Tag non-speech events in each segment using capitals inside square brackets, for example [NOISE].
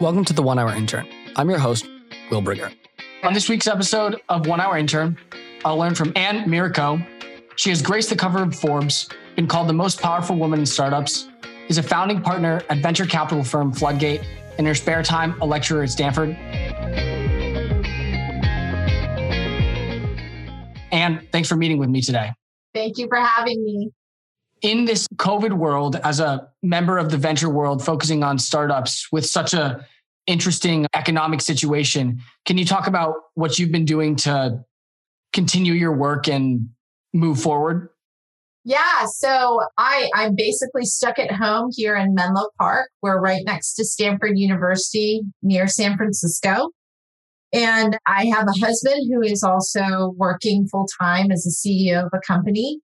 Welcome to the One Hour Intern. I'm your host, Will Brigger. On this week's episode of One Hour Intern, I'll learn from Ann Miura-Ko. She has graced the cover of Forbes, been called the most powerful woman in startups, is a founding partner at venture capital firm Floodgate, and in her spare time, a lecturer at Stanford. Anne, thanks for meeting with me today. Thank you for having me. In this COVID world, as a member of the venture world focusing on startups with such a interesting economic situation, can you talk about what you've been doing to continue your work and move forward? Yeah, so I I'm basically stuck at home here in Menlo Park. We're right next to Stanford University near San Francisco. And I have a husband who is also working full time as a CEO of a company.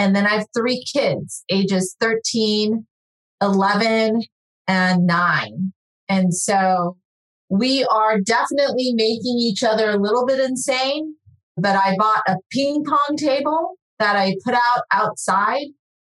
And then I have three kids, ages 13, 11, and nine. And so we are definitely making each other a little bit insane. But I bought a ping pong table that I put out outside.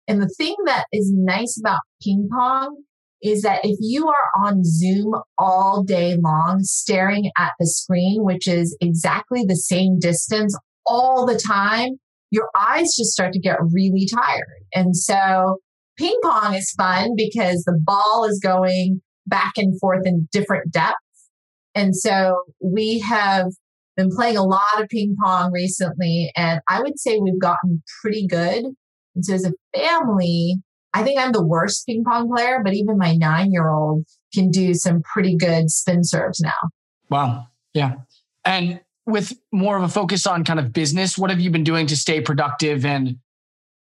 And the thing that is nice about ping pong is that if you are on Zoom all day long, staring at the screen, which is exactly the same distance all the time, your eyes just start to get really tired. And so ping pong is fun because the ball is going back and forth in different depths. And so we have been playing a lot of ping pong recently, and I would say we've gotten pretty good. And so as a family, I think I'm the worst ping pong player, but even my nine year old can do some pretty good spin serves now. Wow. Yeah. And with more of a focus on kind of business, what have you been doing to stay productive and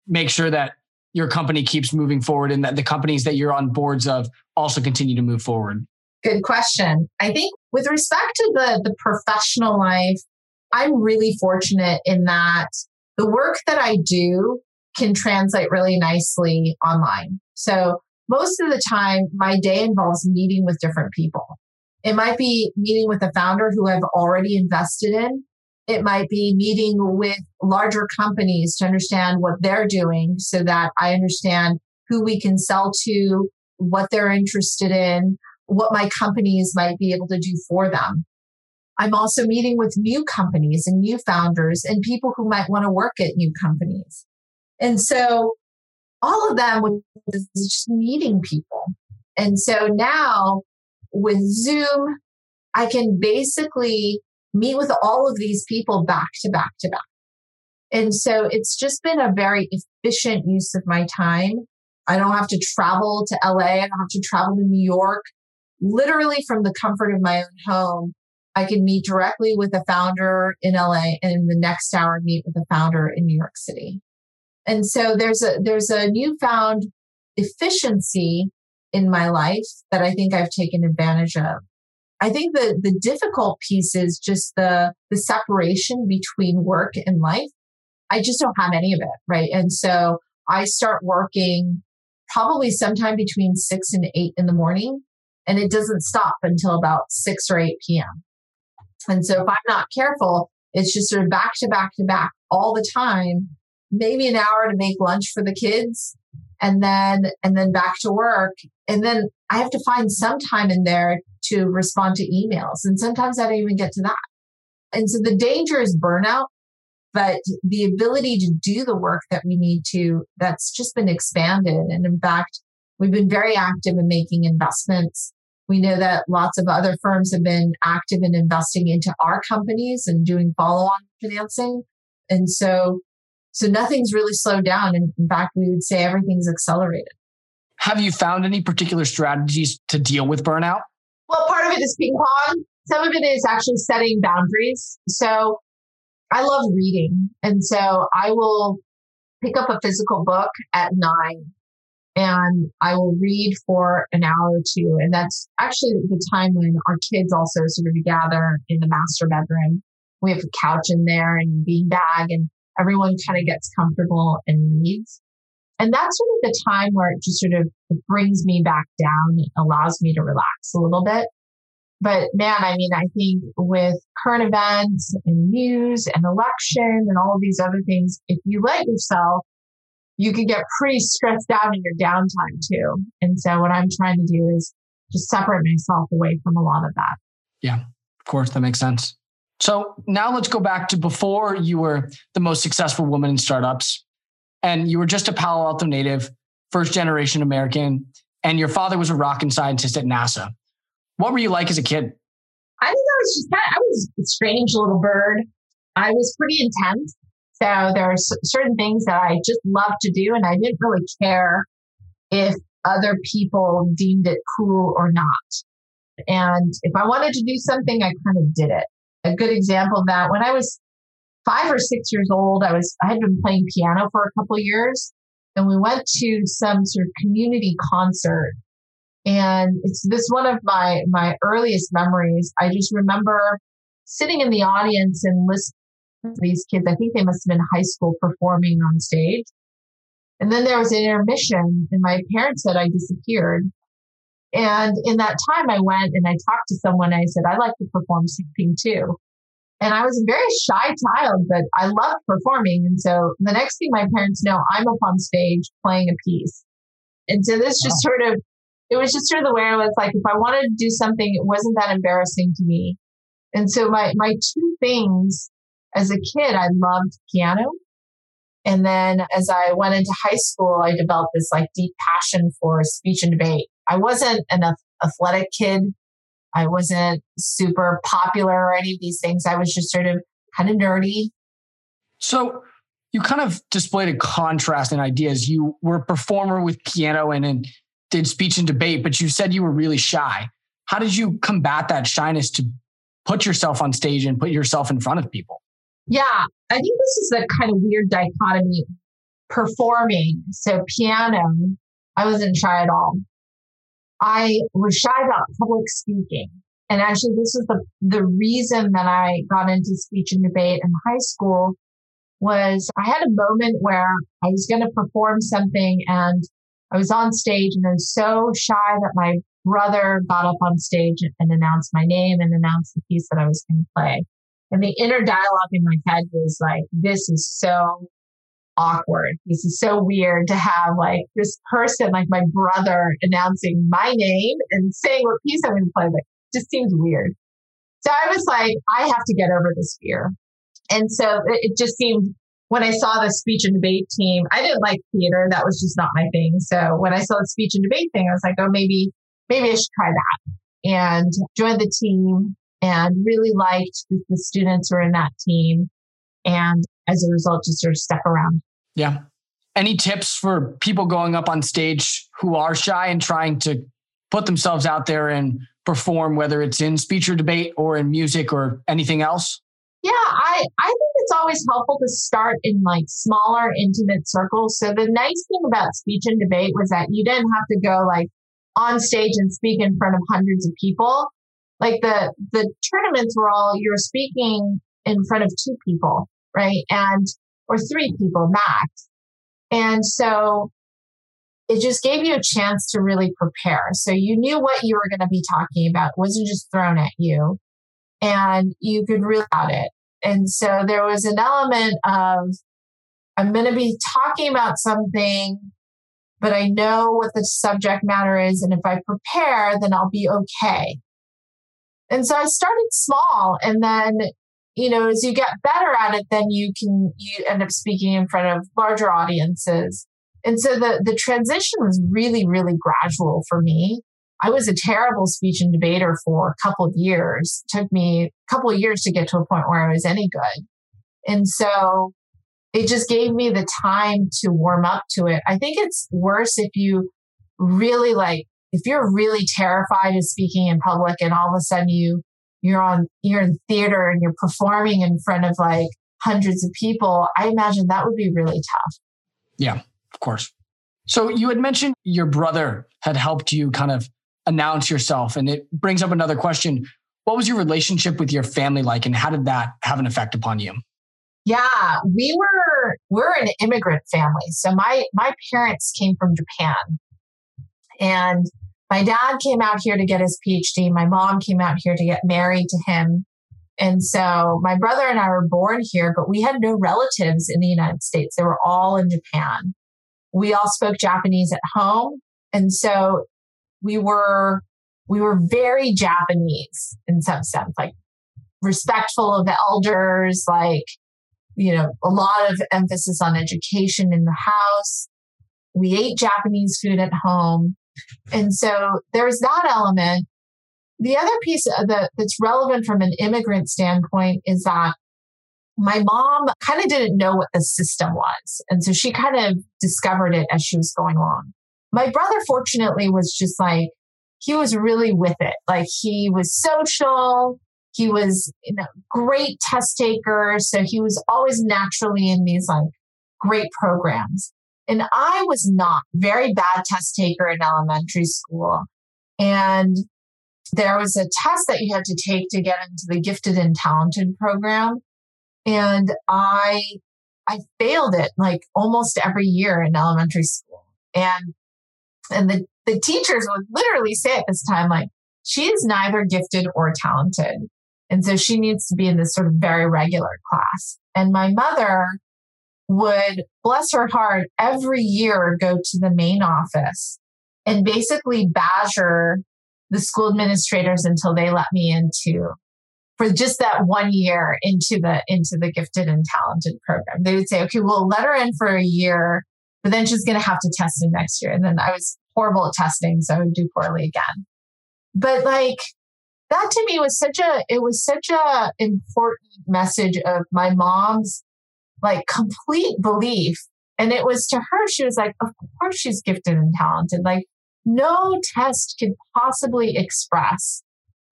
make sure that your company keeps moving forward and that the companies that you're on boards of also continue to move forward? Good question. I think with respect to the, the professional life, I'm really fortunate in that the work that I do can translate really nicely online. So most of the time, my day involves meeting with different people. It might be meeting with a founder who I've already invested in. It might be meeting with larger companies to understand what they're doing so that I understand who we can sell to, what they're interested in, what my companies might be able to do for them. I'm also meeting with new companies and new founders and people who might want to work at new companies. And so all of them was just meeting people. And so now with Zoom, I can basically meet with all of these people back to back to back. And so it's just been a very efficient use of my time. I don't have to travel to LA. I don't have to travel to New York. Literally from the comfort of my own home, I can meet directly with a founder in LA and in the next hour meet with a founder in New York City. And so there's a there's a newfound efficiency in my life that I think I've taken advantage of. I think the the difficult piece is just the the separation between work and life. I just don't have any of it, right? And so I start working probably sometime between 6 and 8 in the morning and it doesn't stop until about 6 or 8 p.m. And so if I'm not careful, it's just sort of back to back to back all the time maybe an hour to make lunch for the kids and then and then back to work. And then i have to find some time in there to respond to emails. And sometimes i don't even get to that. And so the danger is burnout but the ability to do the work that we need to that's just been expanded. And in fact we've been very active in making investments. We know that lots of other firms have been active in investing into our companies and doing follow-on financing. And so so nothing's really slowed down. And in fact, we would say everything's accelerated. Have you found any particular strategies to deal with burnout? Well, part of it is ping pong. Some of it is actually setting boundaries. So I love reading. And so I will pick up a physical book at nine and I will read for an hour or two. And that's actually the time when our kids also sort of gather in the master bedroom. We have a couch in there and beanbag and everyone kind of gets comfortable and reads. And that's sort of the time where it just sort of brings me back down, allows me to relax a little bit. But man, I mean, I think with current events and news and election and all of these other things, if you let yourself, you can get pretty stressed out in your downtime too. And so what I'm trying to do is just separate myself away from a lot of that. Yeah, of course, that makes sense. So now let's go back to before you were the most successful woman in startups and you were just a Palo Alto native, first generation American, and your father was a rocket scientist at NASA. What were you like as a kid? I think I was just kind of, I was a strange little bird. I was pretty intense. So there are certain things that I just loved to do, and I didn't really care if other people deemed it cool or not. And if I wanted to do something, I kind of did it. A good example of that, when I was five or six years old, I was, I had been playing piano for a couple years and we went to some sort of community concert. And it's this one of my, my earliest memories. I just remember sitting in the audience and listening to these kids. I think they must have been high school performing on stage. And then there was an intermission and my parents said I disappeared. And in that time I went and I talked to someone. I said, I like to perform something too. And I was a very shy child, but I loved performing. And so the next thing my parents know, I'm up on stage playing a piece. And so this just sort of, it was just sort of the way I was like, if I wanted to do something, it wasn't that embarrassing to me. And so my, my two things as a kid, I loved piano. And then as I went into high school, I developed this like deep passion for speech and debate. I wasn't an athletic kid. I wasn't super popular or any of these things. I was just sort of kind of nerdy. So you kind of displayed a contrast in ideas. You were a performer with piano and, and did speech and debate, but you said you were really shy. How did you combat that shyness to put yourself on stage and put yourself in front of people? Yeah, I think this is a kind of weird dichotomy. Performing, so piano, I wasn't shy at all. I was shy about public speaking. And actually, this was the, the reason that I got into speech and debate in high school was I had a moment where I was going to perform something and I was on stage and I was so shy that my brother got up on stage and announced my name and announced the piece that I was going to play. And the inner dialogue in my head was like, this is so awkward. This is so weird to have like this person, like my brother, announcing my name and saying what piece I'm going to play. Like, just seems weird. So I was like, I have to get over this fear. And so it, just seemed when I saw the speech and debate team, I didn't like theater. That was just not my thing. So when I saw the speech and debate thing, I was like, oh, maybe, maybe I should try that and joined the team and really liked the, the students who were in that team. And as a result, just sort of stuck around. Yeah. Any tips for people going up on stage who are shy and trying to put themselves out there and perform, whether it's in speech or debate or in music or anything else? Yeah, I, I think it's always helpful to start in like smaller, intimate circles. So the nice thing about speech and debate was that you didn't have to go like on stage and speak in front of hundreds of people. Like the the tournaments were all you're speaking in front of two people, right? And or three people max. And so it just gave you a chance to really prepare. So you knew what you were going to be talking about. It wasn't just thrown at you and you could read about it. And so there was an element of, I'm going to be talking about something, but I know what the subject matter is. And if I prepare, then I'll be okay. And so I started small and then you know, as you get better at it, then you can, you end up speaking in front of larger audiences. And so the, the transition was really, really gradual for me. I was a terrible speech and debater for a couple of years. It took me a couple of years to get to a point where I was any good. And so it just gave me the time to warm up to it. I think it's worse if you really like, if you're really terrified of speaking in public and all of a sudden you you're on you're in theater and you're performing in front of like hundreds of people i imagine that would be really tough. Yeah of course. So you had mentioned your brother had helped you kind of announce yourself and it brings up another question. What was your relationship with your family like and how did that have an effect upon you? Yeah we were we're an immigrant family. So my my parents came from japan. And my dad came out here to get his PhD. My mom came out here to get married to him. And so my brother and I were born here, but we had no relatives in the United States. They were all in Japan. We all spoke Japanese at home. And so we were we were very Japanese in some sense, like respectful of the elders, like, you know, a lot of emphasis on education in the house. We ate Japanese food at home. And so there's that element. The other piece that, that's relevant from an immigrant standpoint is that my mom kind of didn't know what the system was. And so she kind of discovered it as she was going along. My brother, fortunately, was just like, he was really with it. Like he was social. He was you know, great test taker. So he was always naturally in these like great programs. And I was not very bad test taker in elementary school. And there was a test that you had to take to get into the gifted and talented program. And I, I failed it like almost every year in elementary school. And, and the, the teachers would literally say at this time, like, she is neither gifted or talented. And so she needs to be in this sort of very regular class. And my mother would, bless her heart, every year go to the main office and basically badger the school administrators until they let me into for just that one year into the into the gifted and talented program. They would say, okay, we'll let her in for a year, but then she's going to have to test in next year. And then I was horrible at testing, so I would do poorly again. But like that to me was such a it was such a important message of my mom's like complete belief. And it was to her, she was like, of course she's gifted and talented. Like no test could possibly express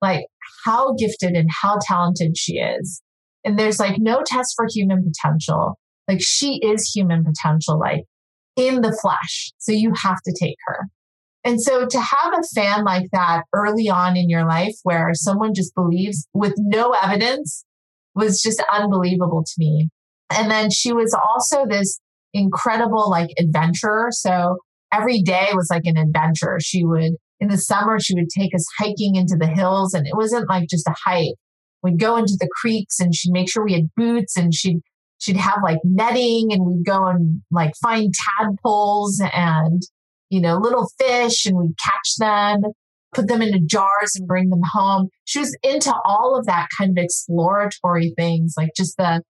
like how gifted and how talented she is. And there's like no test for human potential. Like she is human potential, like in the flesh. So you have to take her. And so to have a fan like that early on in your life where someone just believes with no evidence was just unbelievable to me. And then she was also this incredible like adventurer. So every day was like an adventure. She would in the summer, she would take us hiking into the hills and it wasn't like just a hike. We'd go into the creeks and she'd make sure we had boots and she'd, she'd have like netting and we'd go and like find tadpoles and, you know, little fish and we'd catch them, put them into jars and bring them home. She was into all of that kind of exploratory things, like just the,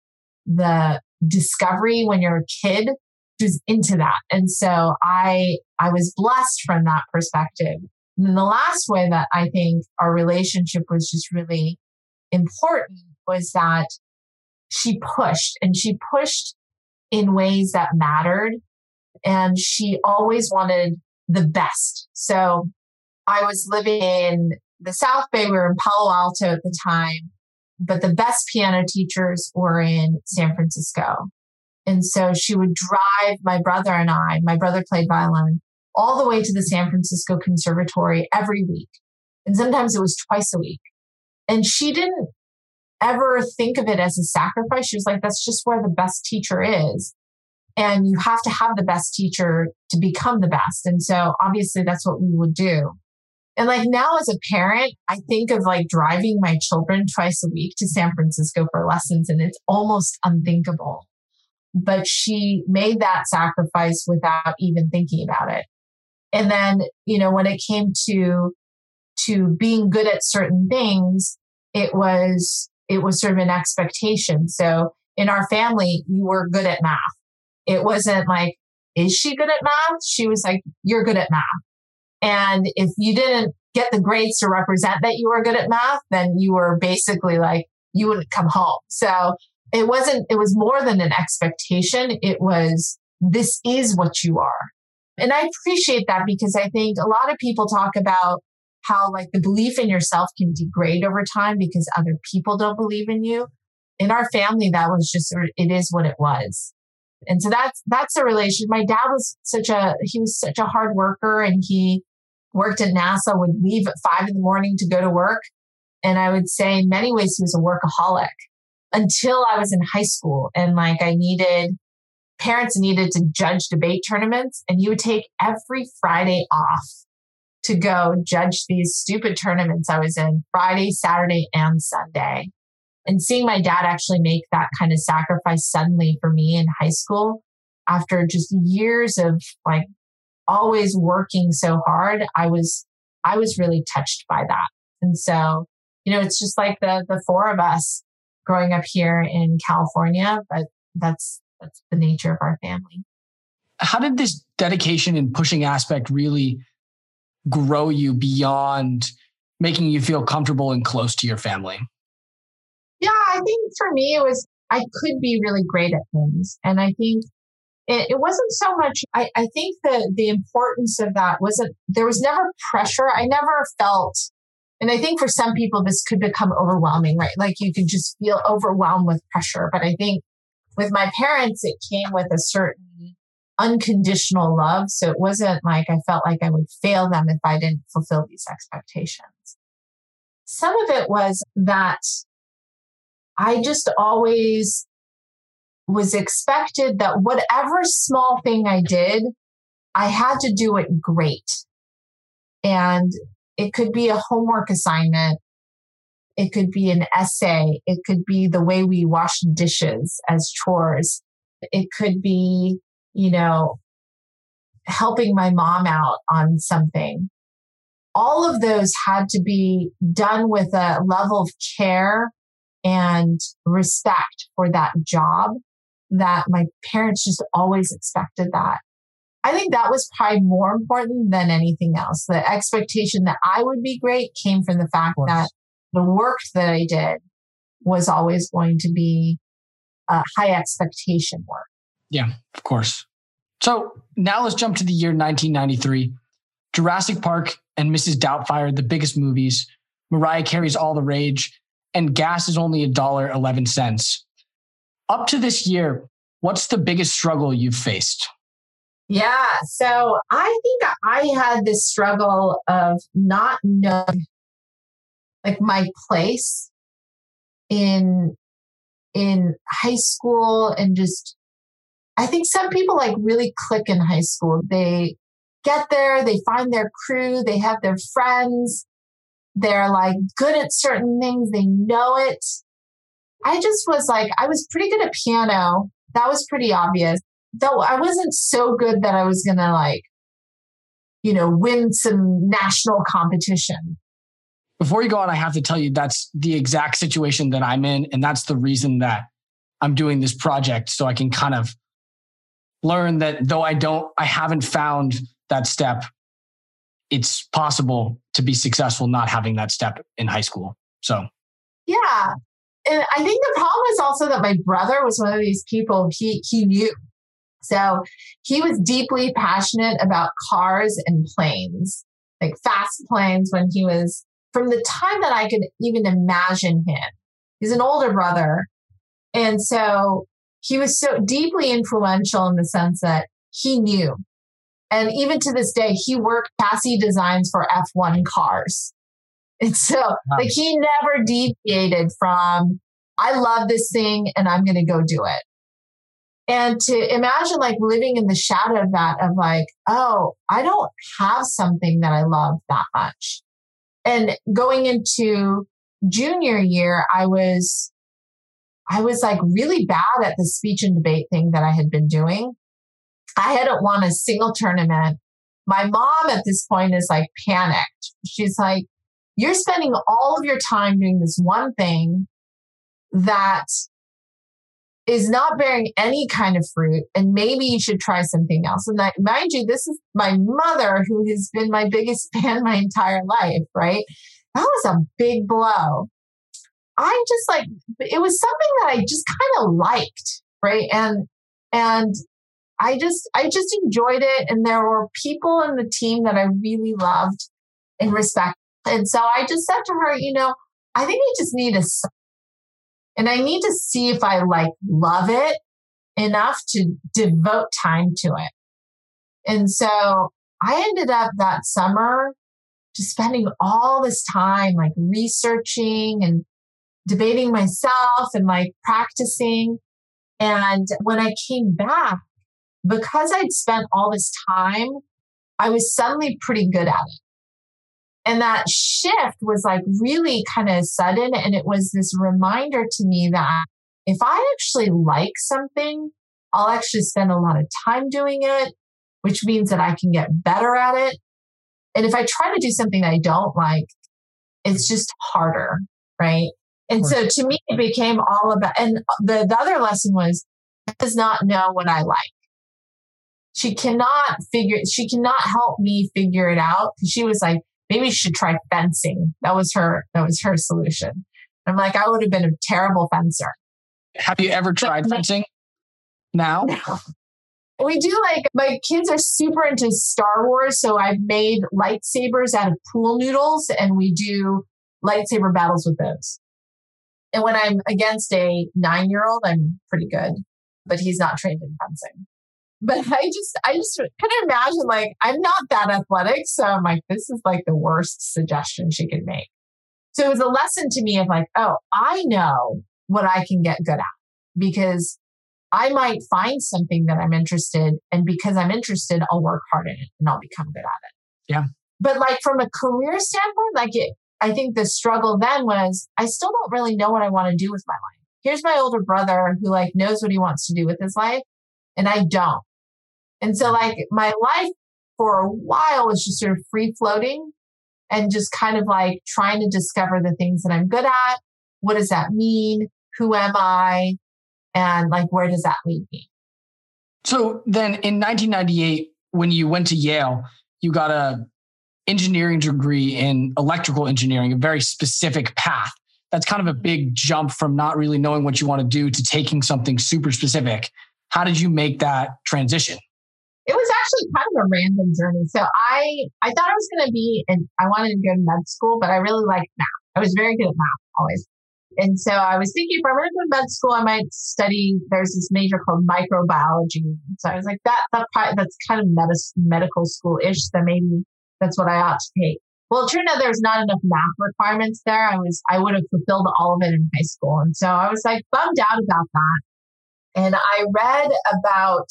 the discovery when you're a kid who's into that. And so I, I was blessed from that perspective. And then the last way that I think our relationship was just really important was that she pushed and she pushed in ways that mattered. And she always wanted the best. So I was living in the South Bay. We were in Palo Alto at the time, but the best piano teachers were in San Francisco. And so she would drive my brother and I, my brother played violin, all the way to the San Francisco Conservatory every week. And sometimes it was twice a week. And she didn't ever think of it as a sacrifice. She was like, that's just where the best teacher is. And you have to have the best teacher to become the best. And so obviously that's what we would do. And like now as a parent, I think of like driving my children twice a week to San Francisco for lessons and it's almost unthinkable. But she made that sacrifice without even thinking about it. And then, you know, when it came to, to being good at certain things, it was, it was sort of an expectation. So in our family, you were good at math. It wasn't like, is she good at math? She was like, you're good at math. And if you didn't get the grades to represent that you were good at math, then you were basically like, you wouldn't come home. So it wasn't, it was more than an expectation. It was, this is what you are. And I appreciate that because I think a lot of people talk about how like the belief in yourself can degrade over time because other people don't believe in you. In our family, that was just, sort of it is what it was. And so that's, that's a relation. My dad was such a, he was such a hard worker and he worked at NASA, would leave at five in the morning to go to work. And I would say in many ways, he was a workaholic until I was in high school and like I needed parents needed to judge debate tournaments and you would take every Friday off to go judge these stupid tournaments I was in Friday, Saturday, and Sunday. And seeing my dad actually make that kind of sacrifice suddenly for me in high school after just years of like always working so hard, I was, I was really touched by that. And so, you know, it's just like the the four of us growing up here in California, but that's that's the nature of our family. How did this dedication and pushing aspect really grow you beyond making you feel comfortable and close to your family? Yeah, I think for me, it was I could be really great at things. And I think it, it wasn't so much, I, I think the, the importance of that wasn't, there was never pressure. I never felt, and I think for some people, this could become overwhelming, right? Like you could just feel overwhelmed with pressure. But I think with my parents, it came with a certain unconditional love. So it wasn't like I felt like I would fail them if I didn't fulfill these expectations. Some of it was that I just always was expected that whatever small thing I did, I had to do it great. And it could be a homework assignment. It could be an essay. It could be the way we wash dishes as chores. It could be, you know, helping my mom out on something. All of those had to be done with a level of care and respect for that job that my parents just always expected that. I think that was probably more important than anything else. The expectation that I would be great came from the fact that the work that I did was always going to be a high expectation work. Yeah, of course. So now let's jump to the year 1993. Jurassic Park and Mrs. Doubtfire, the biggest movies. Mariah Carey's All the Rage, and gas is only a dollar eleven cents. Up to this year, what's the biggest struggle you've faced? Yeah, so I think I had this struggle of not knowing like my place in in high school and just I think some people like really click in high school. They get there, they find their crew, they have their friends, they're like good at certain things, they know it. I just was like, I was pretty good at piano. That was pretty obvious. Though I wasn't so good that I was going to like, you know, win some national competition. Before you go on, I have to tell you that's the exact situation that I'm in. And that's the reason that I'm doing this project. So I can kind of learn that though I don't, I haven't found that step it's possible to be successful not having that step in high school. So, yeah. And I think the problem is also that my brother was one of these people he he knew. So he was deeply passionate about cars and planes, like fast planes when he was from the time that I could even imagine him. He's an older brother. And so he was so deeply influential in the sense that he knew and even to this day, he worked chassis designs for F1 cars. And [LAUGHS] so, wow. like, he never deviated from, I love this thing and I'm going to go do it. And to imagine like living in the shadow of that, of like, oh, I don't have something that I love that much. And going into junior year, I was, I was like really bad at the speech and debate thing that I had been doing. I hadn't won a single tournament. My mom at this point is like panicked. She's like, you're spending all of your time doing this one thing that is not bearing any kind of fruit and maybe you should try something else and that, mind you this is my mother who has been my biggest [LAUGHS] fan my entire life right that was a big blow i just like it was something that i just kind of liked right and and I just, I just enjoyed it. And there were people in the team that I really loved and respect. And so I just said to her, you know, I think I just need a, and I need to see if I like love it enough to devote time to it. And so I ended up that summer just spending all this time like researching and debating myself and like practicing. And when I came back, because I'd spent all this time, I was suddenly pretty good at it. And that shift was like really kind of sudden. And it was this reminder to me that if I actually like something, I'll actually spend a lot of time doing it, which means that I can get better at it. And if I try to do something I don't like, it's just harder, right? And so to me, it became all about, and the, the other lesson was, does not know what I like. She cannot figure, she cannot help me figure it out. She was like, maybe you should try fencing. That was her, that was her solution. I'm like, I would have been a terrible fencer. Have you ever tried fencing now? No. We do like, my kids are super into Star Wars. So I've made lightsabers out of pool noodles and we do lightsaber battles with those. And when I'm against a nine year old, I'm pretty good, but he's not trained in fencing. But I just, I just kind of imagine like, I'm not that athletic. So I'm like, this is like the worst suggestion she could make. So it was a lesson to me of like, oh, I know what I can get good at because I might find something that I'm interested and because I'm interested, I'll work hard at it and I'll become good at it. Yeah. But like from a career standpoint, like it, I think the struggle then was I still don't really know what I want to do with my life. Here's my older brother who like knows what he wants to do with his life and I don't. And so like my life for a while was just sort of free floating and just kind of like trying to discover the things that I'm good at. What does that mean? Who am I? And like, where does that lead me? So then in 1998, when you went to Yale, you got a engineering degree in electrical engineering, a very specific path. That's kind of a mm-hmm. big jump from not really knowing what you want to do to taking something super specific. How did you make that transition? It was actually kind of a random journey. So I I thought I was going to be and I wanted to go to med school, but I really liked math. I was very good at math always. And so I was thinking if I'm going to go to med school, I might study. There's this major called microbiology. So I was like, that, that that's kind of med- medical school ish. So maybe that's what I ought to take. Well, it turned out there was not enough math requirements there. I was, I would have fulfilled all of it in high school. And so I was like bummed out about that. And I read about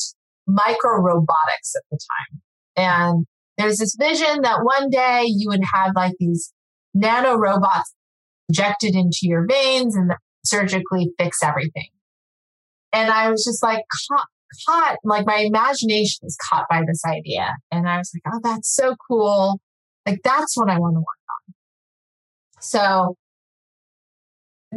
micro robotics at the time. And there's this vision that one day you would have like these nano robots injected into your veins and surgically fix everything. And I was just like caught, caught, like my imagination was caught by this idea. And I was like, oh, that's so cool. Like that's what I want to work on. So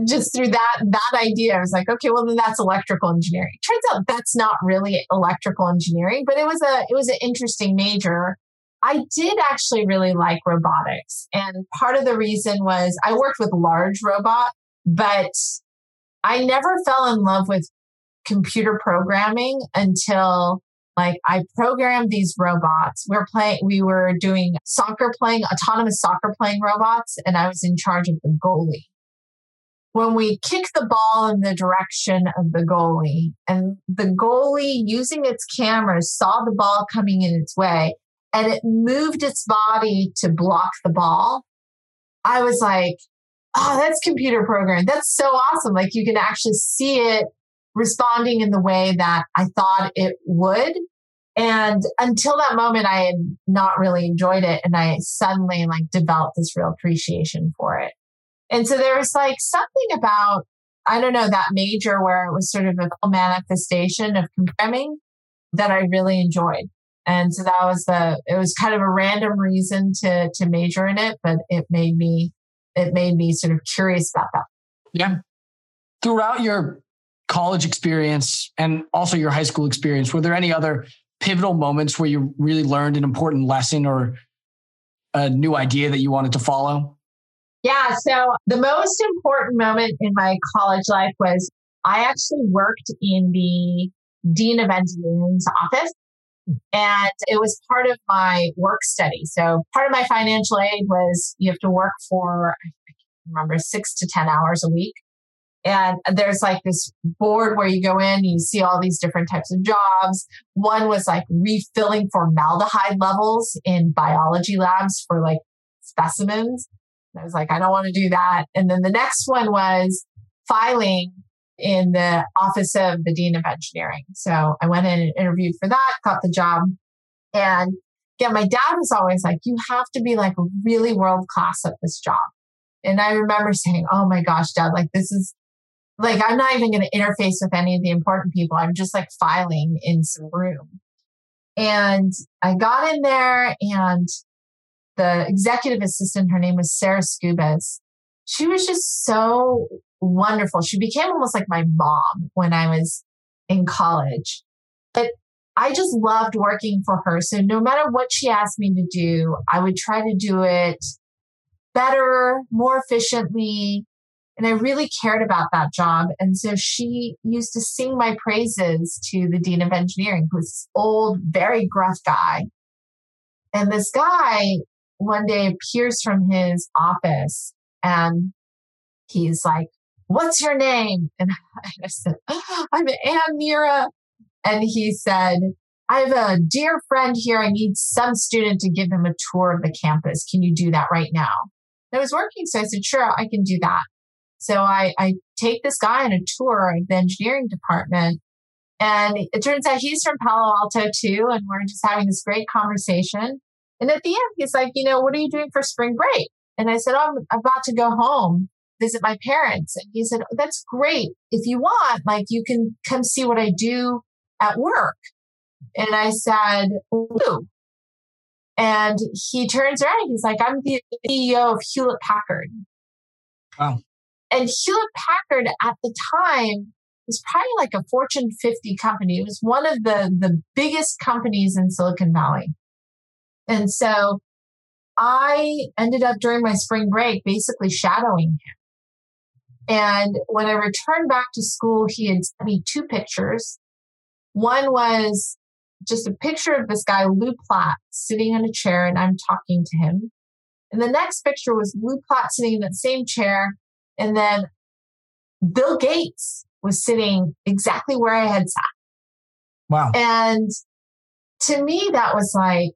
just through that that idea, I was like, okay, well then that's electrical engineering. Turns out that's not really electrical engineering, but it was a it was an interesting major. I did actually really like robotics. And part of the reason was I worked with large robot, but I never fell in love with computer programming until like I programmed these robots. We were playing, we were doing soccer playing, autonomous soccer playing robots, and I was in charge of the goalie. When we kicked the ball in the direction of the goalie, and the goalie using its cameras saw the ball coming in its way, and it moved its body to block the ball. I was like, oh, that's computer programmed. That's so awesome. Like you can actually see it responding in the way that I thought it would. And until that moment, I had not really enjoyed it. And I suddenly like developed this real appreciation for it. And so there was like something about, I don't know, that major where it was sort of a manifestation of programming that I really enjoyed. And so that was the, it was kind of a random reason to, to major in it, but it made me, it made me sort of curious about that. Yeah. Throughout your college experience and also your high school experience, were there any other pivotal moments where you really learned an important lesson or a new idea that you wanted to follow? Yeah. So the most important moment in my college life was I actually worked in the Dean of Engineering's office. And it was part of my work study. So part of my financial aid was you have to work for, I can't remember, six to 10 hours a week. And there's like this board where you go in, you see all these different types of jobs. One was like refilling formaldehyde levels in biology labs for like specimens. I was like, I don't want to do that. And then the next one was filing in the office of the dean of engineering. So I went in and interviewed for that, got the job. And yeah, my dad was always like, you have to be like really world class at this job. And I remember saying, oh my gosh, dad, like this is like, I'm not even going to interface with any of the important people. I'm just like filing in some room. And I got in there and the executive assistant, her name was Sarah Scubas. She was just so wonderful. She became almost like my mom when I was in college. But I just loved working for her. So no matter what she asked me to do, I would try to do it better, more efficiently. And I really cared about that job. And so she used to sing my praises to the dean of engineering, who's this old, very gruff guy. And this guy one day appears from his office and he's like, What's your name? [LAUGHS] And I said, I'm Ann Miura. And he said, I have a dear friend here. I need some student to give him a tour of the campus. Can you do that right now? And I was working. So I said, sure, I can do that. So I, I take this guy on a tour of the engineering department. And it turns out he's from Palo Alto too. And we're just having this great conversation. And at the end, he's like, you know, what are you doing for spring break? And I said, oh, I'm about to go home, visit my parents. And he said, oh, that's great. If you want, like, you can come see what I do at work. And I said, Who? And he turns around. He's like, I'm the CEO of Hewlett Packard. Wow. And Hewlett Packard at the time was probably like a Fortune 50 company. It was one of the, the biggest companies in Silicon Valley. And so I ended up during my spring break basically shadowing him. And when I returned back to school, he had sent me two pictures. One was just a picture of this guy, Lew Platt, sitting in a chair, and I'm talking to him. And the next picture was Lew Platt sitting in that same chair. And then Bill Gates was sitting exactly where I had sat. Wow. And to me, that was like,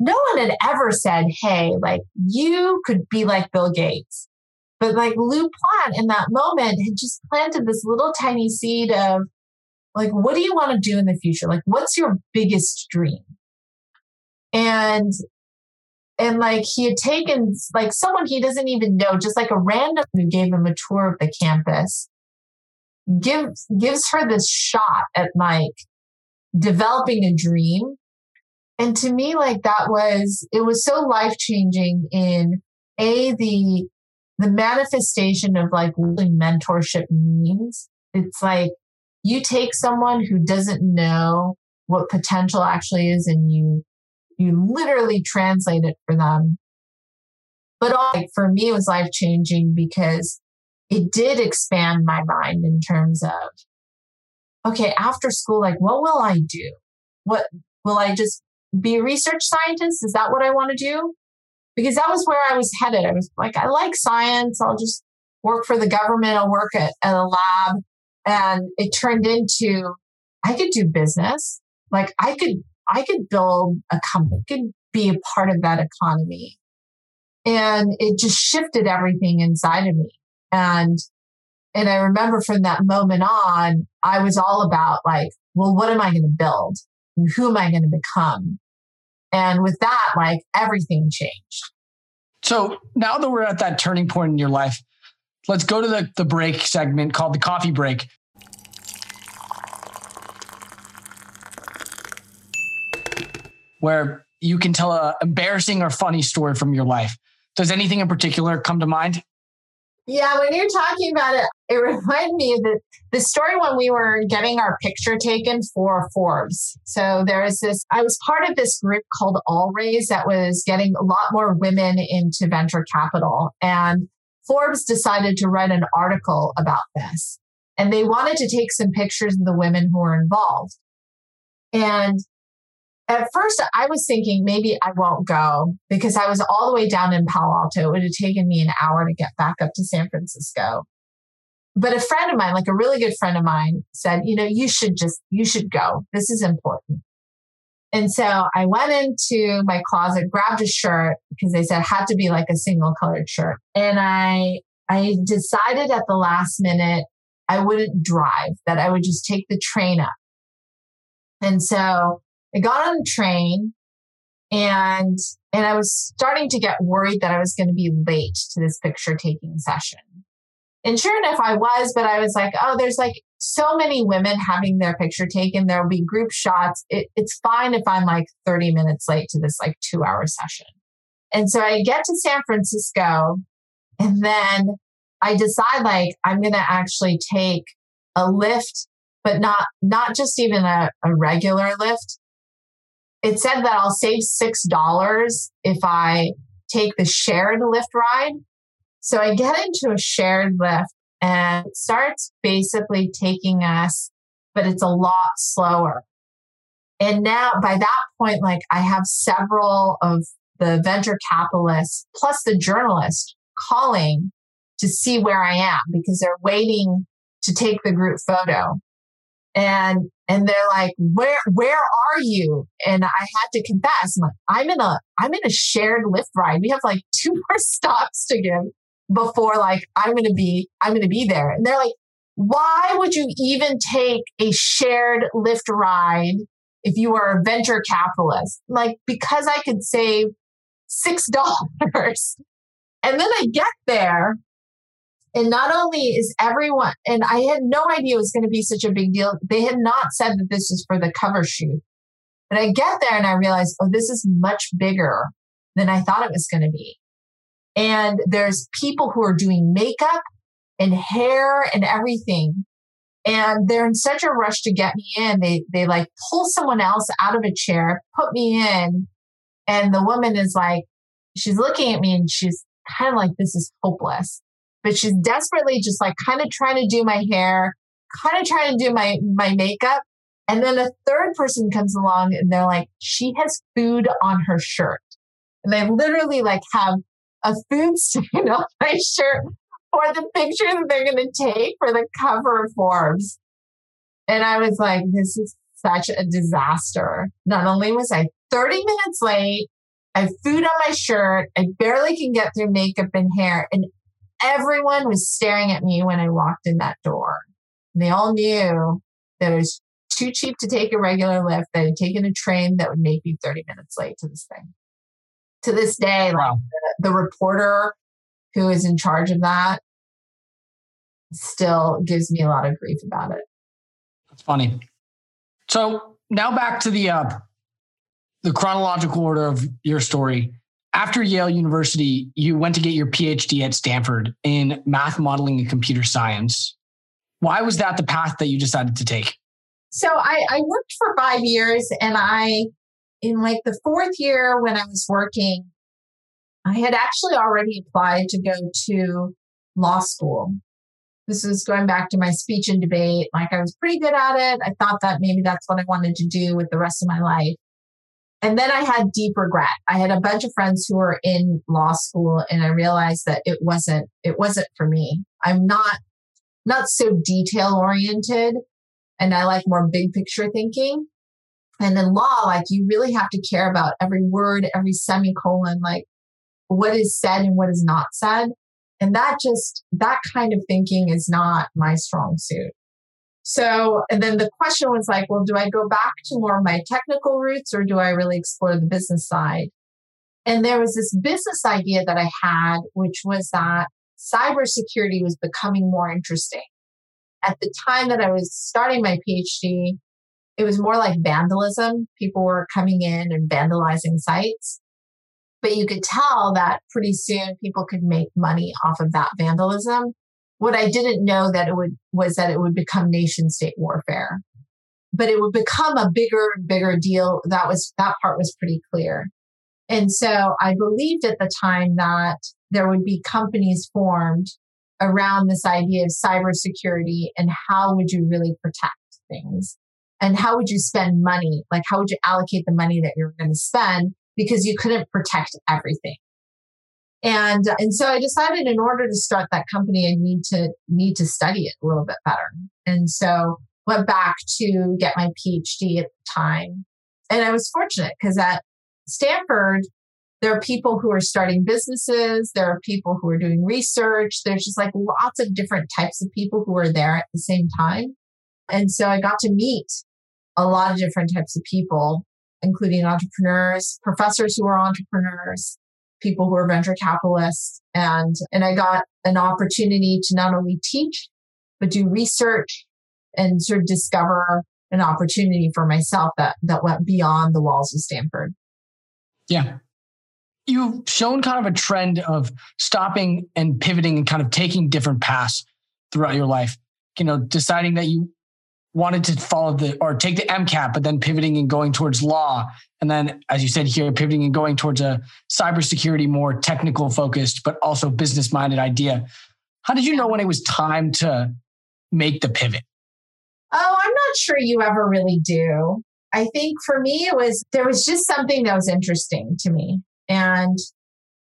no one had ever said, hey, like you could be like Bill Gates. But like Lew Platt in that moment had just planted this little tiny seed of like, what do you want to do in the future? Like, what's your biggest dream? And and like he had taken like someone he doesn't even know, just like a random who gave him a tour of the campus, gives gives her this shot at like developing a dream. And to me, like that was it was so life changing in a the the manifestation of like what mentorship means. It's like you take someone who doesn't know what potential actually is and you you literally translate it for them but all, like for me it was life changing because it did expand my mind in terms of okay after school like what will i do what will i just be a research scientist is that what i want to do because that was where i was headed i was like i like science i'll just work for the government i'll work at, at a lab and it turned into I could do business. Like I could I could build a company, could be a part of that economy. And it just shifted everything inside of me. And and I remember from that moment on, I was all about like, well, what am I going to build? And who am I going to become? And with that, like everything changed. So now that we're at that turning point in your life, let's go to the, the break segment called the coffee break. Where you can tell a embarrassing or funny story from your life. Does anything in particular come to mind? Yeah, when you're talking about it, it [LAUGHS] reminded me of the, the story when we were getting our picture taken for Forbes. So there was this, I was part of this group called All Raise that was getting a lot more women into venture capital. And Forbes decided to write an article about this. And they wanted to take some pictures of the women who were involved. And at first, I was thinking maybe I won't go because I was all the way down in Palo Alto. It would have taken me an hour to get back up to San Francisco. But a friend of mine, like a really good friend of mine, said, you know, you should just, you should go. This is important. And so I went into my closet, grabbed a shirt because they said it had to be like a single colored shirt. And I, I decided at the last minute I wouldn't drive, that I would just take the train up. And so I got on the train and, and I was starting to get worried that I was going to be late to this picture taking session. And sure enough, I was, but I was like, oh, there's like so many women having their picture taken. There will be group shots. It, it's fine if I'm like 30 minutes late to this like two hour session. And so I get to San Francisco and then I decide like I'm going to actually take a Lyft, but not, not just even a, a regular Lyft. It said that I'll save $6 if I take the shared Lyft ride. So I get into a shared Lyft and it starts basically taking us, but it's a lot slower. And now by that point, like I have several of the venture capitalists plus the journalist calling to see where I am because they're waiting to take the group photo. And and they're like, where where are you? And I had to confess, I'm, like, I'm in a I'm in a shared Lyft ride. We have like two more [LAUGHS] stops to give before like I'm gonna be I'm gonna be there. And they're like, why would you even take a shared Lyft ride if you are a venture capitalist? Like, because I could save six [LAUGHS] dollars. And then I get there and not only is everyone, and I had no idea it was going to be such a big deal. They had not said that this was for the cover shoot. But I get there and I realize, oh, this is much bigger than I thought it was going to be. And there's people who are doing makeup and hair and everything. And they're in such a rush to get me in. They, they like pull someone else out of a chair, put me in. And the woman is like, she's looking at me and she's kind of like, this is hopeless but she's desperately just like kind of trying to do my hair, kind of trying to do my, my makeup. And then a third person comes along and they're like, she has food on her shirt. And they literally like have a food [LAUGHS] stain on my shirt for the picture that they're going to take for the cover of Forbes. And I was like, this is such a disaster. Not only was I 30 minutes late, I have food on my shirt, I barely can get through makeup and hair, and everyone was staring at me when I walked in that door. And they all knew that it was too cheap to take a regular Lyft. They had taken a train that would make me 30 minutes late to this thing. To this day, wow. like the, the reporter who is in charge of that still gives me a lot of grief about it. That's funny. So now back to the uh, the chronological order of your story after Yale University, you went to get your PhD at Stanford in math modeling and computer science. Why was that the path that you decided to take? So I, I worked for five years and I, in like the fourth year when I was working, I had actually already applied to go to law school. This is going back to my speech and debate. Like I was pretty good at it. I thought that maybe that's what I wanted to do with the rest of my life. And then I had deep regret. I had a bunch of friends who were in law school and I realized that it wasn't, it wasn't for me. I'm not, not so detail oriented and I like more big picture thinking. And in law, like you really have to care about every word, every semicolon, like what is said and what is not said. And that just, that kind of thinking is not my strong suit. So, and then the question was like, well, do I go back to more of my technical roots or do I really explore the business side? And there was this business idea that I had, which was that cybersecurity was becoming more interesting. At the time that I was starting my PhD, it was more like vandalism. People were coming in and vandalizing sites. But you could tell that pretty soon people could make money off of that vandalism. What I didn't know that it would was that it would become nation state warfare, but it would become a bigger and bigger deal. That was, that part was pretty clear. And so I believed at the time that there would be companies formed around this idea of cybersecurity and how would you really protect things? And how would you spend money? Like, how would you allocate the money that you're going to spend? Because you couldn't protect everything. And, and so I decided in order to start that company, I need to, need to study it a little bit better. And so went back to get my PhD at the time. And I was fortunate because at Stanford, there are people who are starting businesses. There are people who are doing research. There's just like lots of different types of people who are there at the same time. And so I got to meet a lot of different types of people, including entrepreneurs, professors who are entrepreneurs, people who are venture capitalists. And, and I got an opportunity to not only teach, but do research and sort of discover an opportunity for myself that, that went beyond the walls of Stanford. Yeah. you've shown kind of a trend of stopping and pivoting and kind of taking different paths throughout your life. You know, deciding that you wanted to follow the or take the MCAT, but then pivoting and going towards law. And then, as you said here, pivoting and going towards a cybersecurity, more technical focused, but also business minded idea. How did you know when it was time to make the pivot? Oh, I'm not sure you ever really do. I think for me, it was there was just something that was interesting to me. And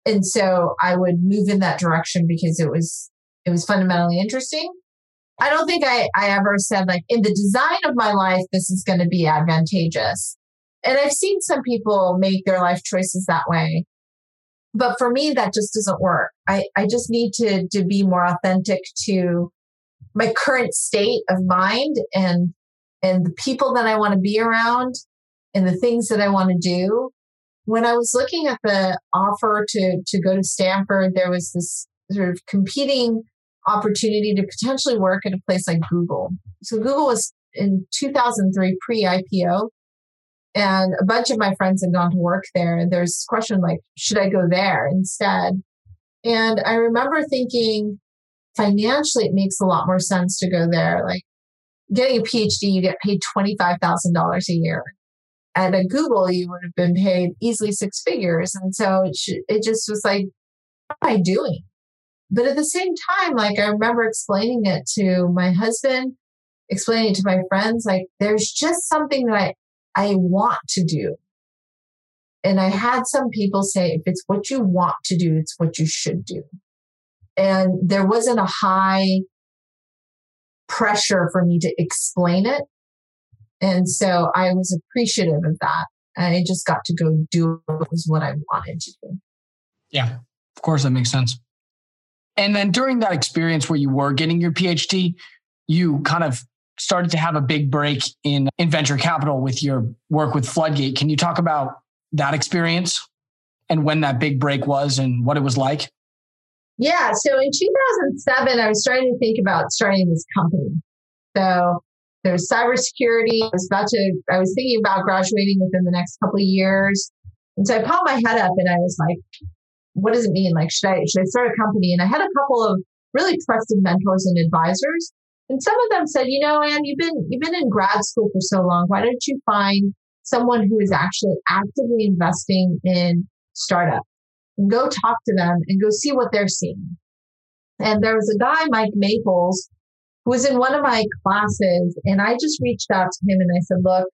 and so I would move in that direction because it was it was fundamentally interesting. I don't think I, I ever said like in the design of my life, this is going to be advantageous. And I've seen some people make their life choices that way. But for me, that just doesn't work. I, I just need to, to be more authentic to my current state of mind and, and the people that I want to be around and the things that I want to do. When I was looking at the offer to, to go to Stanford, there was this sort of competing opportunity to potentially work at a place like Google. So Google was in 2003 pre IPO and a bunch of my friends had gone to work there. And there's a question like, should I go there instead? And I remember thinking financially, it makes a lot more sense to go there. Like getting a PhD, you get paid $25,000 a year. And At Google, you would have been paid easily six figures. And so it, sh- it just was like, what am I doing? But at the same time, like I remember explaining it to my husband, explaining it to my friends, like there's just something that I, I want to do. And I had some people say, if it's what you want to do, it's what you should do. And there wasn't a high pressure for me to explain it. And so I was appreciative of that. I just got to go do what was what I wanted to do. Yeah, of course, that makes sense. And then during that experience where you were getting your PhD, you kind of started to have a big break in, in venture capital with your work with Floodgate. Can you talk about that experience and when that big break was and what it was like? Yeah. So in 2007, I was starting to think about starting this company. So there's cybersecurity. I was about to, I was thinking about graduating within the next couple of years. And so I popped my head up and I was like, what does it mean? Like, should I, should I start a company? And I had a couple of really trusted mentors and advisors. And some of them said, you know, Ann, you've been, you've been in grad school for so long. Why don't you find someone who is actually actively investing in startup and go talk to them and go see what they're seeing. And there was a guy, Mike Maples, who was in one of my classes and I just reached out to him and I said, look,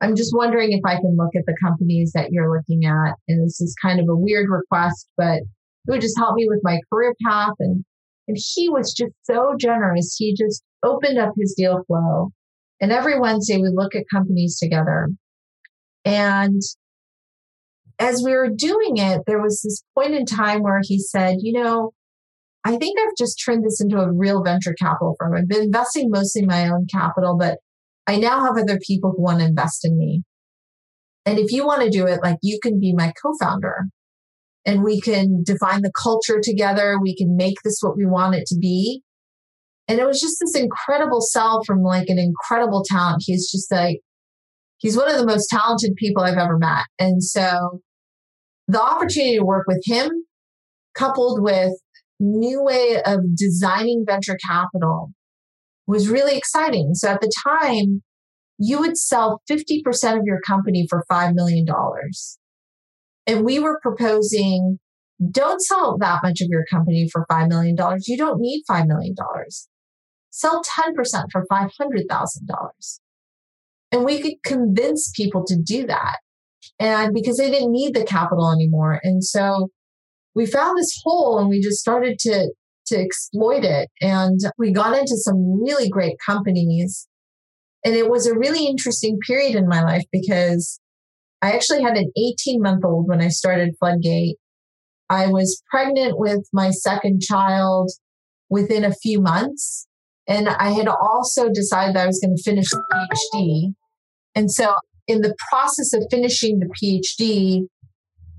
I'm just wondering if I can look at the companies that you're looking at. And this is kind of a weird request, but it would just help me with my career path. And, and he was just so generous. He just opened up his deal flow. And every Wednesday we look at companies together. And as we were doing it, there was this point in time where he said, you know, I think I've just turned this into a real venture capital firm. I've been investing mostly my own capital, but I now have other people who want to invest in me. And if you want to do it, like you can be my co-founder and we can define the culture together. We can make this what we want it to be. And it was just this incredible sell from like an incredible talent. He's just like, he's one of the most talented people I've ever met. And so the opportunity to work with him coupled with new way of designing venture capital was really exciting. So at the time, you would sell 50% of your company for $5 million. And we were proposing don't sell that much of your company for $5 million. You don't need $5 million. Sell 10% for $500,000. And we could convince people to do that. And because they didn't need the capital anymore. And so we found this hole and we just started to to exploit it. And we got into some really great companies. And it was a really interesting period in my life because I actually had an 18 month old when I started Floodgate. I was pregnant with my second child within a few months. And I had also decided that I was going to finish the PhD. And so, in the process of finishing the PhD,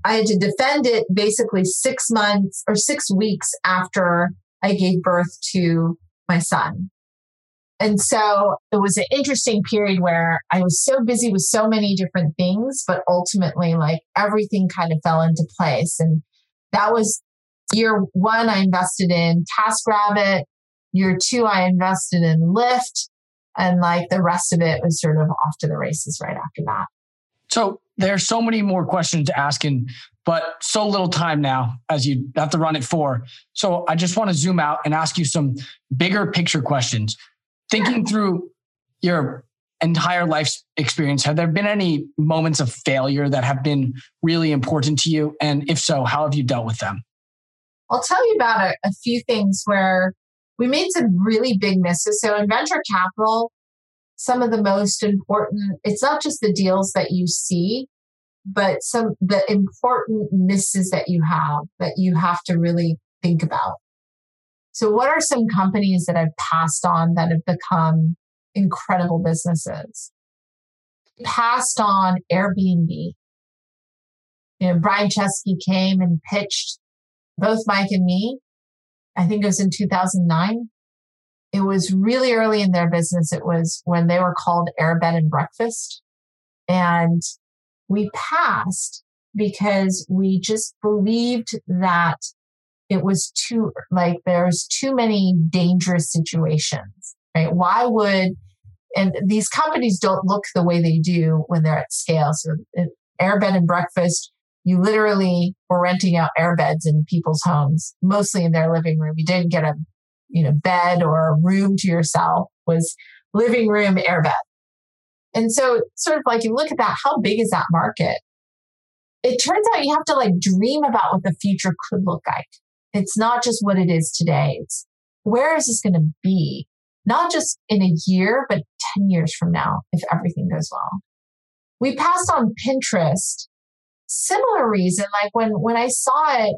I had to defend it basically six months or six weeks after I gave birth to my son. And so it was an interesting period where I was so busy with so many different things, but ultimately, like everything kind of fell into place. And that was year one, I invested in TaskRabbit. Year two, I invested in Lyft. And like the rest of it was sort of off to the races right after that. So there's so many more questions to ask, and but so little time now as you have to run it for. So I just want to zoom out and ask you some bigger picture questions. Thinking through your entire life experience, have there been any moments of failure that have been really important to you? And if so, how have you dealt with them? I'll tell you about a, a few things where we made some really big misses. So in venture capital, some of the most important, it's not just the deals that you see, but some the important misses that you have that you have to really think about. So what are some companies that I've passed on that have become incredible businesses? Passed on Airbnb. You know, Brian Chesky came and pitched both Mike and me. I think it was in 2009. It was really early in their business. It was when they were called Airbed and Breakfast. And we passed because we just believed that it was too, like, there's too many dangerous situations, right? Why would, and these companies don't look the way they do when they're at scale. So, Airbed and Breakfast, you literally were renting out airbeds in people's homes, mostly in their living room. You didn't get a, you know, bed or a room to yourself. Was living room airbed. And so, sort of like you look at that, how big is that market? It turns out you have to like dream about what the future could look like. It's not just what it is today. It's where is this going to be? Not just in a year, but 10 years from now, if everything goes well. We passed on Pinterest. Similar reason, like when, when I saw it,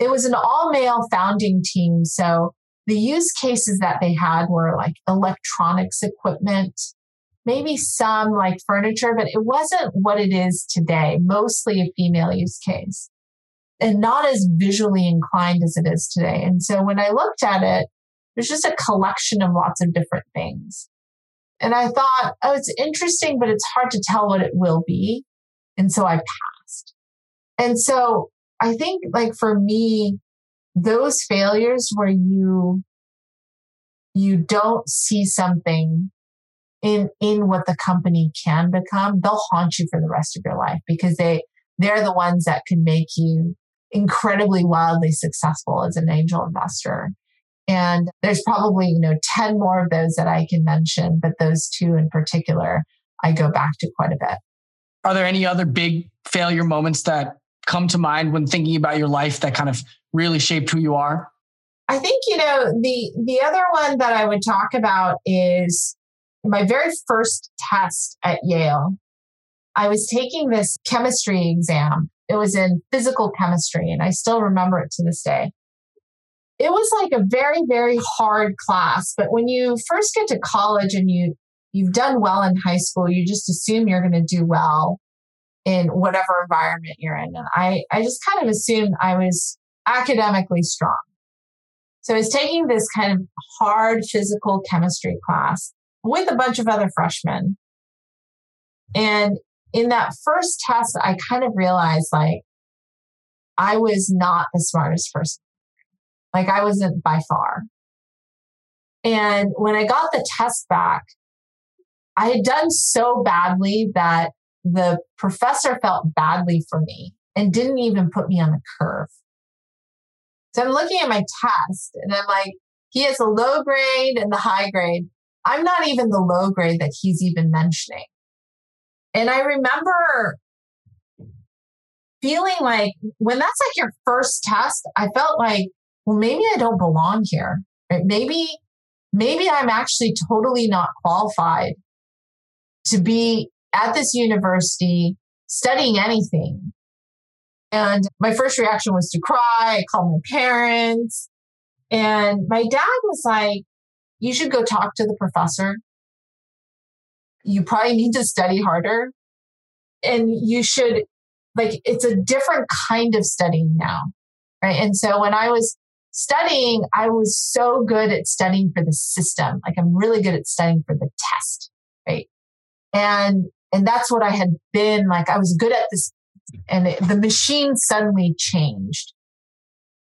it was an all male founding team. So the use cases that they had were like electronics equipment, maybe some like furniture, but it wasn't what it is today, mostly a female use case and not as visually inclined as it is today. And so when I looked at it, there's just a collection of lots of different things. And I thought, oh, it's interesting, but it's hard to tell what it will be. And so I passed. And so I think like for me, those failures where you, you don't see something in in what the company can become they'll haunt you for the rest of your life because they they're the ones that can make you incredibly wildly successful as an angel investor. And there's probably you know 10 more of those that i can mention but those two in particular i go back to quite a bit. Are there any other big failure moments that come to mind when thinking about your life that kind of really shaped who you are i think you know the the other one that i would talk about is my very first test at Yale, I was taking this chemistry exam. It was in physical chemistry, and I still remember it to this day. It was like a very, very hard class. But when you first get to college and you you've done well in high school, you just assume you're going to do well in whatever environment you're in. And I, I just kind of assumed I was academically strong. So I was taking this kind of hard physical chemistry class with a bunch of other freshmen. And in that first test, I kind of realized like I was not the smartest person. Like I wasn't by far. And when I got the test back, I had done so badly that the professor felt badly for me and didn't even put me on the curve. So I'm looking at my test and I'm like, he has a low grade and the high grade. I'm not even the low grade that he's even mentioning. And I remember feeling like when that's like your first test, I felt like, well, maybe I don't belong here. Right? Maybe, maybe I'm actually totally not qualified to be at this university studying anything. And my first reaction was to cry. I called my parents. And my dad was like, you should go talk to the professor. You probably need to study harder. And you should, like, it's a different kind of studying now. Right. And so when I was studying, I was so good at studying for the system. Like I'm really good at studying for the test, right? And and that's what I had been like. I was good at this, and it, the machine suddenly changed,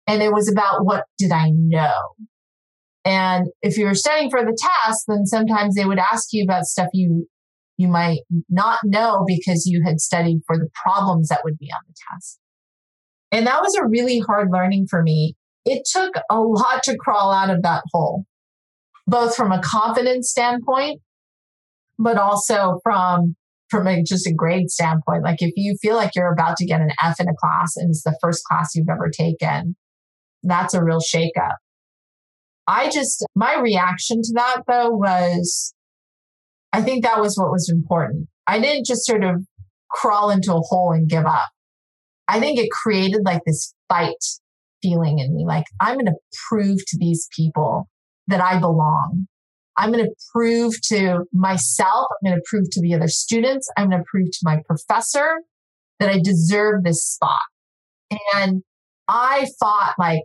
and it was about what did I know. And if you were studying for the test, then sometimes they would ask you about stuff you you might not know because you had studied for the problems that would be on the test. And that was a really hard learning for me. It took a lot to crawl out of that hole, both from a confidence standpoint, but also from from a, just a grade standpoint. Like if you feel like you're about to get an F in a class and it's the first class you've ever taken, that's a real shakeup. I just, my reaction to that though was, I think that was what was important. I didn't just sort of crawl into a hole and give up. I think it created like this fight feeling in me. Like, I'm going to prove to these people that I belong. I'm going to prove to myself, I'm going to prove to the other students, I'm going to prove to my professor that I deserve this spot. And I fought like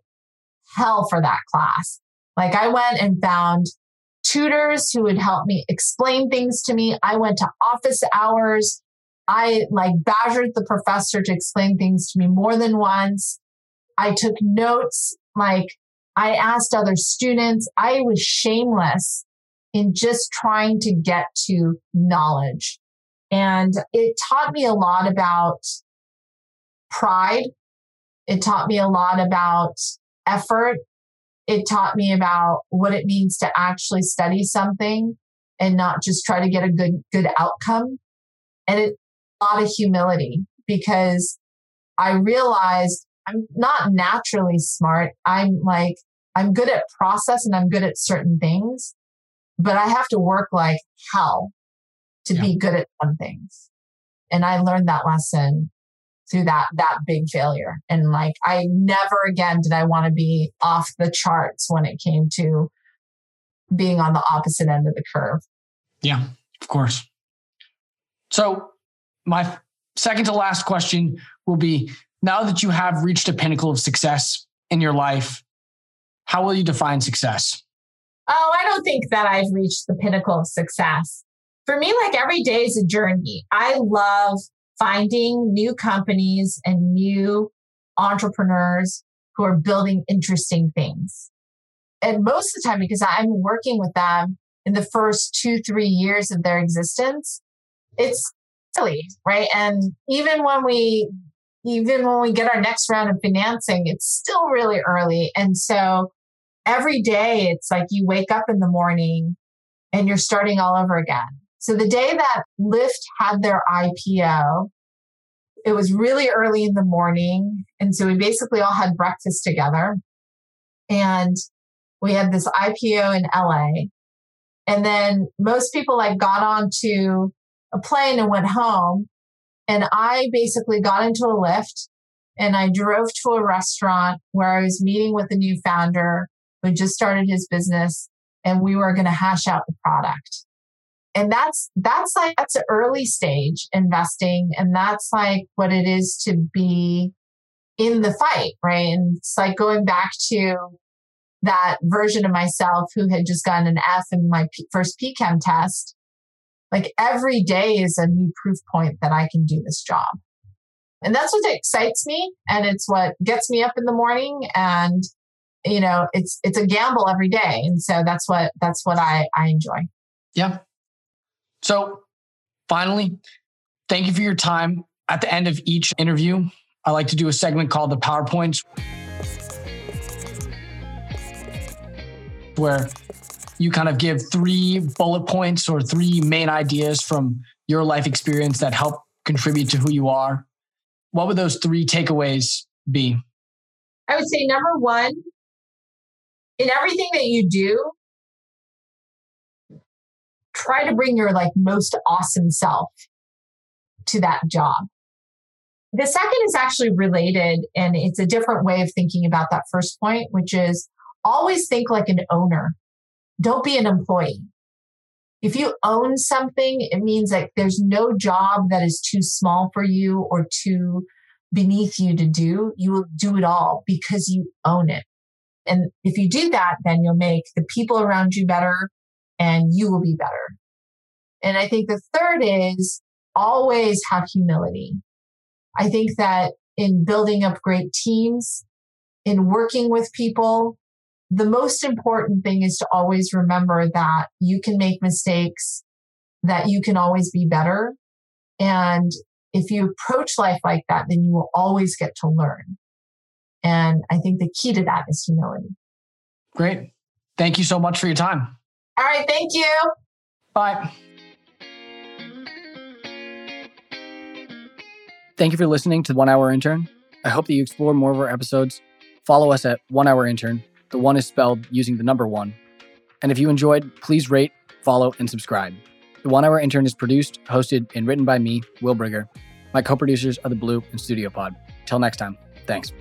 hell for that class. Like I went and found tutors who would help me explain things to me. I went to office hours. I like badgered the professor to explain things to me more than once. I took notes. Like I asked other students. I was shameless in just trying to get to knowledge. And it taught me a lot about pride. It taught me a lot about effort. It taught me about what it means to actually study something and not just try to get a good, good outcome. And it, a lot of humility because I realized I'm not naturally smart. I'm like, I'm good at process and I'm good at certain things but I have to work like hell to yeah. be good at some things. And I learned that lesson through that, that big failure. And like, I never again did I want to be off the charts when it came to being on the opposite end of the curve. Yeah, of course. So my second to last question will be now that you have reached a pinnacle of success in your life, how will you define success? Oh, I don't think that I've reached the pinnacle of success. For me, like every day is a journey. I love finding new companies and new entrepreneurs who are building interesting things. And most of the time, because I'm working with them in the first two, three years of their existence, it's silly, right? And even when we, even when we get our next round of financing, it's still really early. And so every day it's like you wake up in the morning and you're starting all over again. So the day that Lyft had their IPO, it was really early in the morning. And so we basically all had breakfast together and we had this IPO in LA. And then most people like got onto a plane and went home. And I basically got into a Lyft and I drove to a restaurant where I was meeting with the new founder who just started his business and we were going to hash out the product. And that's, that's like, that's early stage investing. And that's like what it is to be in the fight, right? And it's like going back to that version of myself who had just gotten an F in my P- first PChem test. Like every day is a new proof point that I can do this job. And that's what excites me. And it's what gets me up in the morning. And you know, it's it's a gamble every day. And so that's what that's what I, I enjoy. Yeah. So finally, thank you for your time. At the end of each interview, I like to do a segment called the PowerPoints where you kind of give three bullet points or three main ideas from your life experience that help contribute to who you are. What would those three takeaways be? I would say number one, in everything that you do, try to bring your like most awesome self to that job. The second is actually related and it's a different way of thinking about that first point, which is always think like an owner. Don't be an employee. If you own something, it means that there's no job that is too small for you or too beneath you to do. You will do it all because you own it. And if you do that, then you'll make the people around you better and you will be better. And I think the third is always have humility. I think that in building up great teams, in working with people, the most important thing is to always remember that you can make mistakes, that you can always be better. And if you approach life like that, then you will always get to learn. And I think the key to that is humility. Great. Thank you so much for your time. All right. Thank you. Bye. Thank you for listening to One Hour Intern. I hope that you explore more of our episodes. Follow us at One Hour Intern. The one is spelled using the number one. And if you enjoyed, please rate, follow, and subscribe. The One Hour Intern is produced, hosted, and written by me, Will Brigger. My co producers are The Blue and Studio Pod. Till next time, thanks.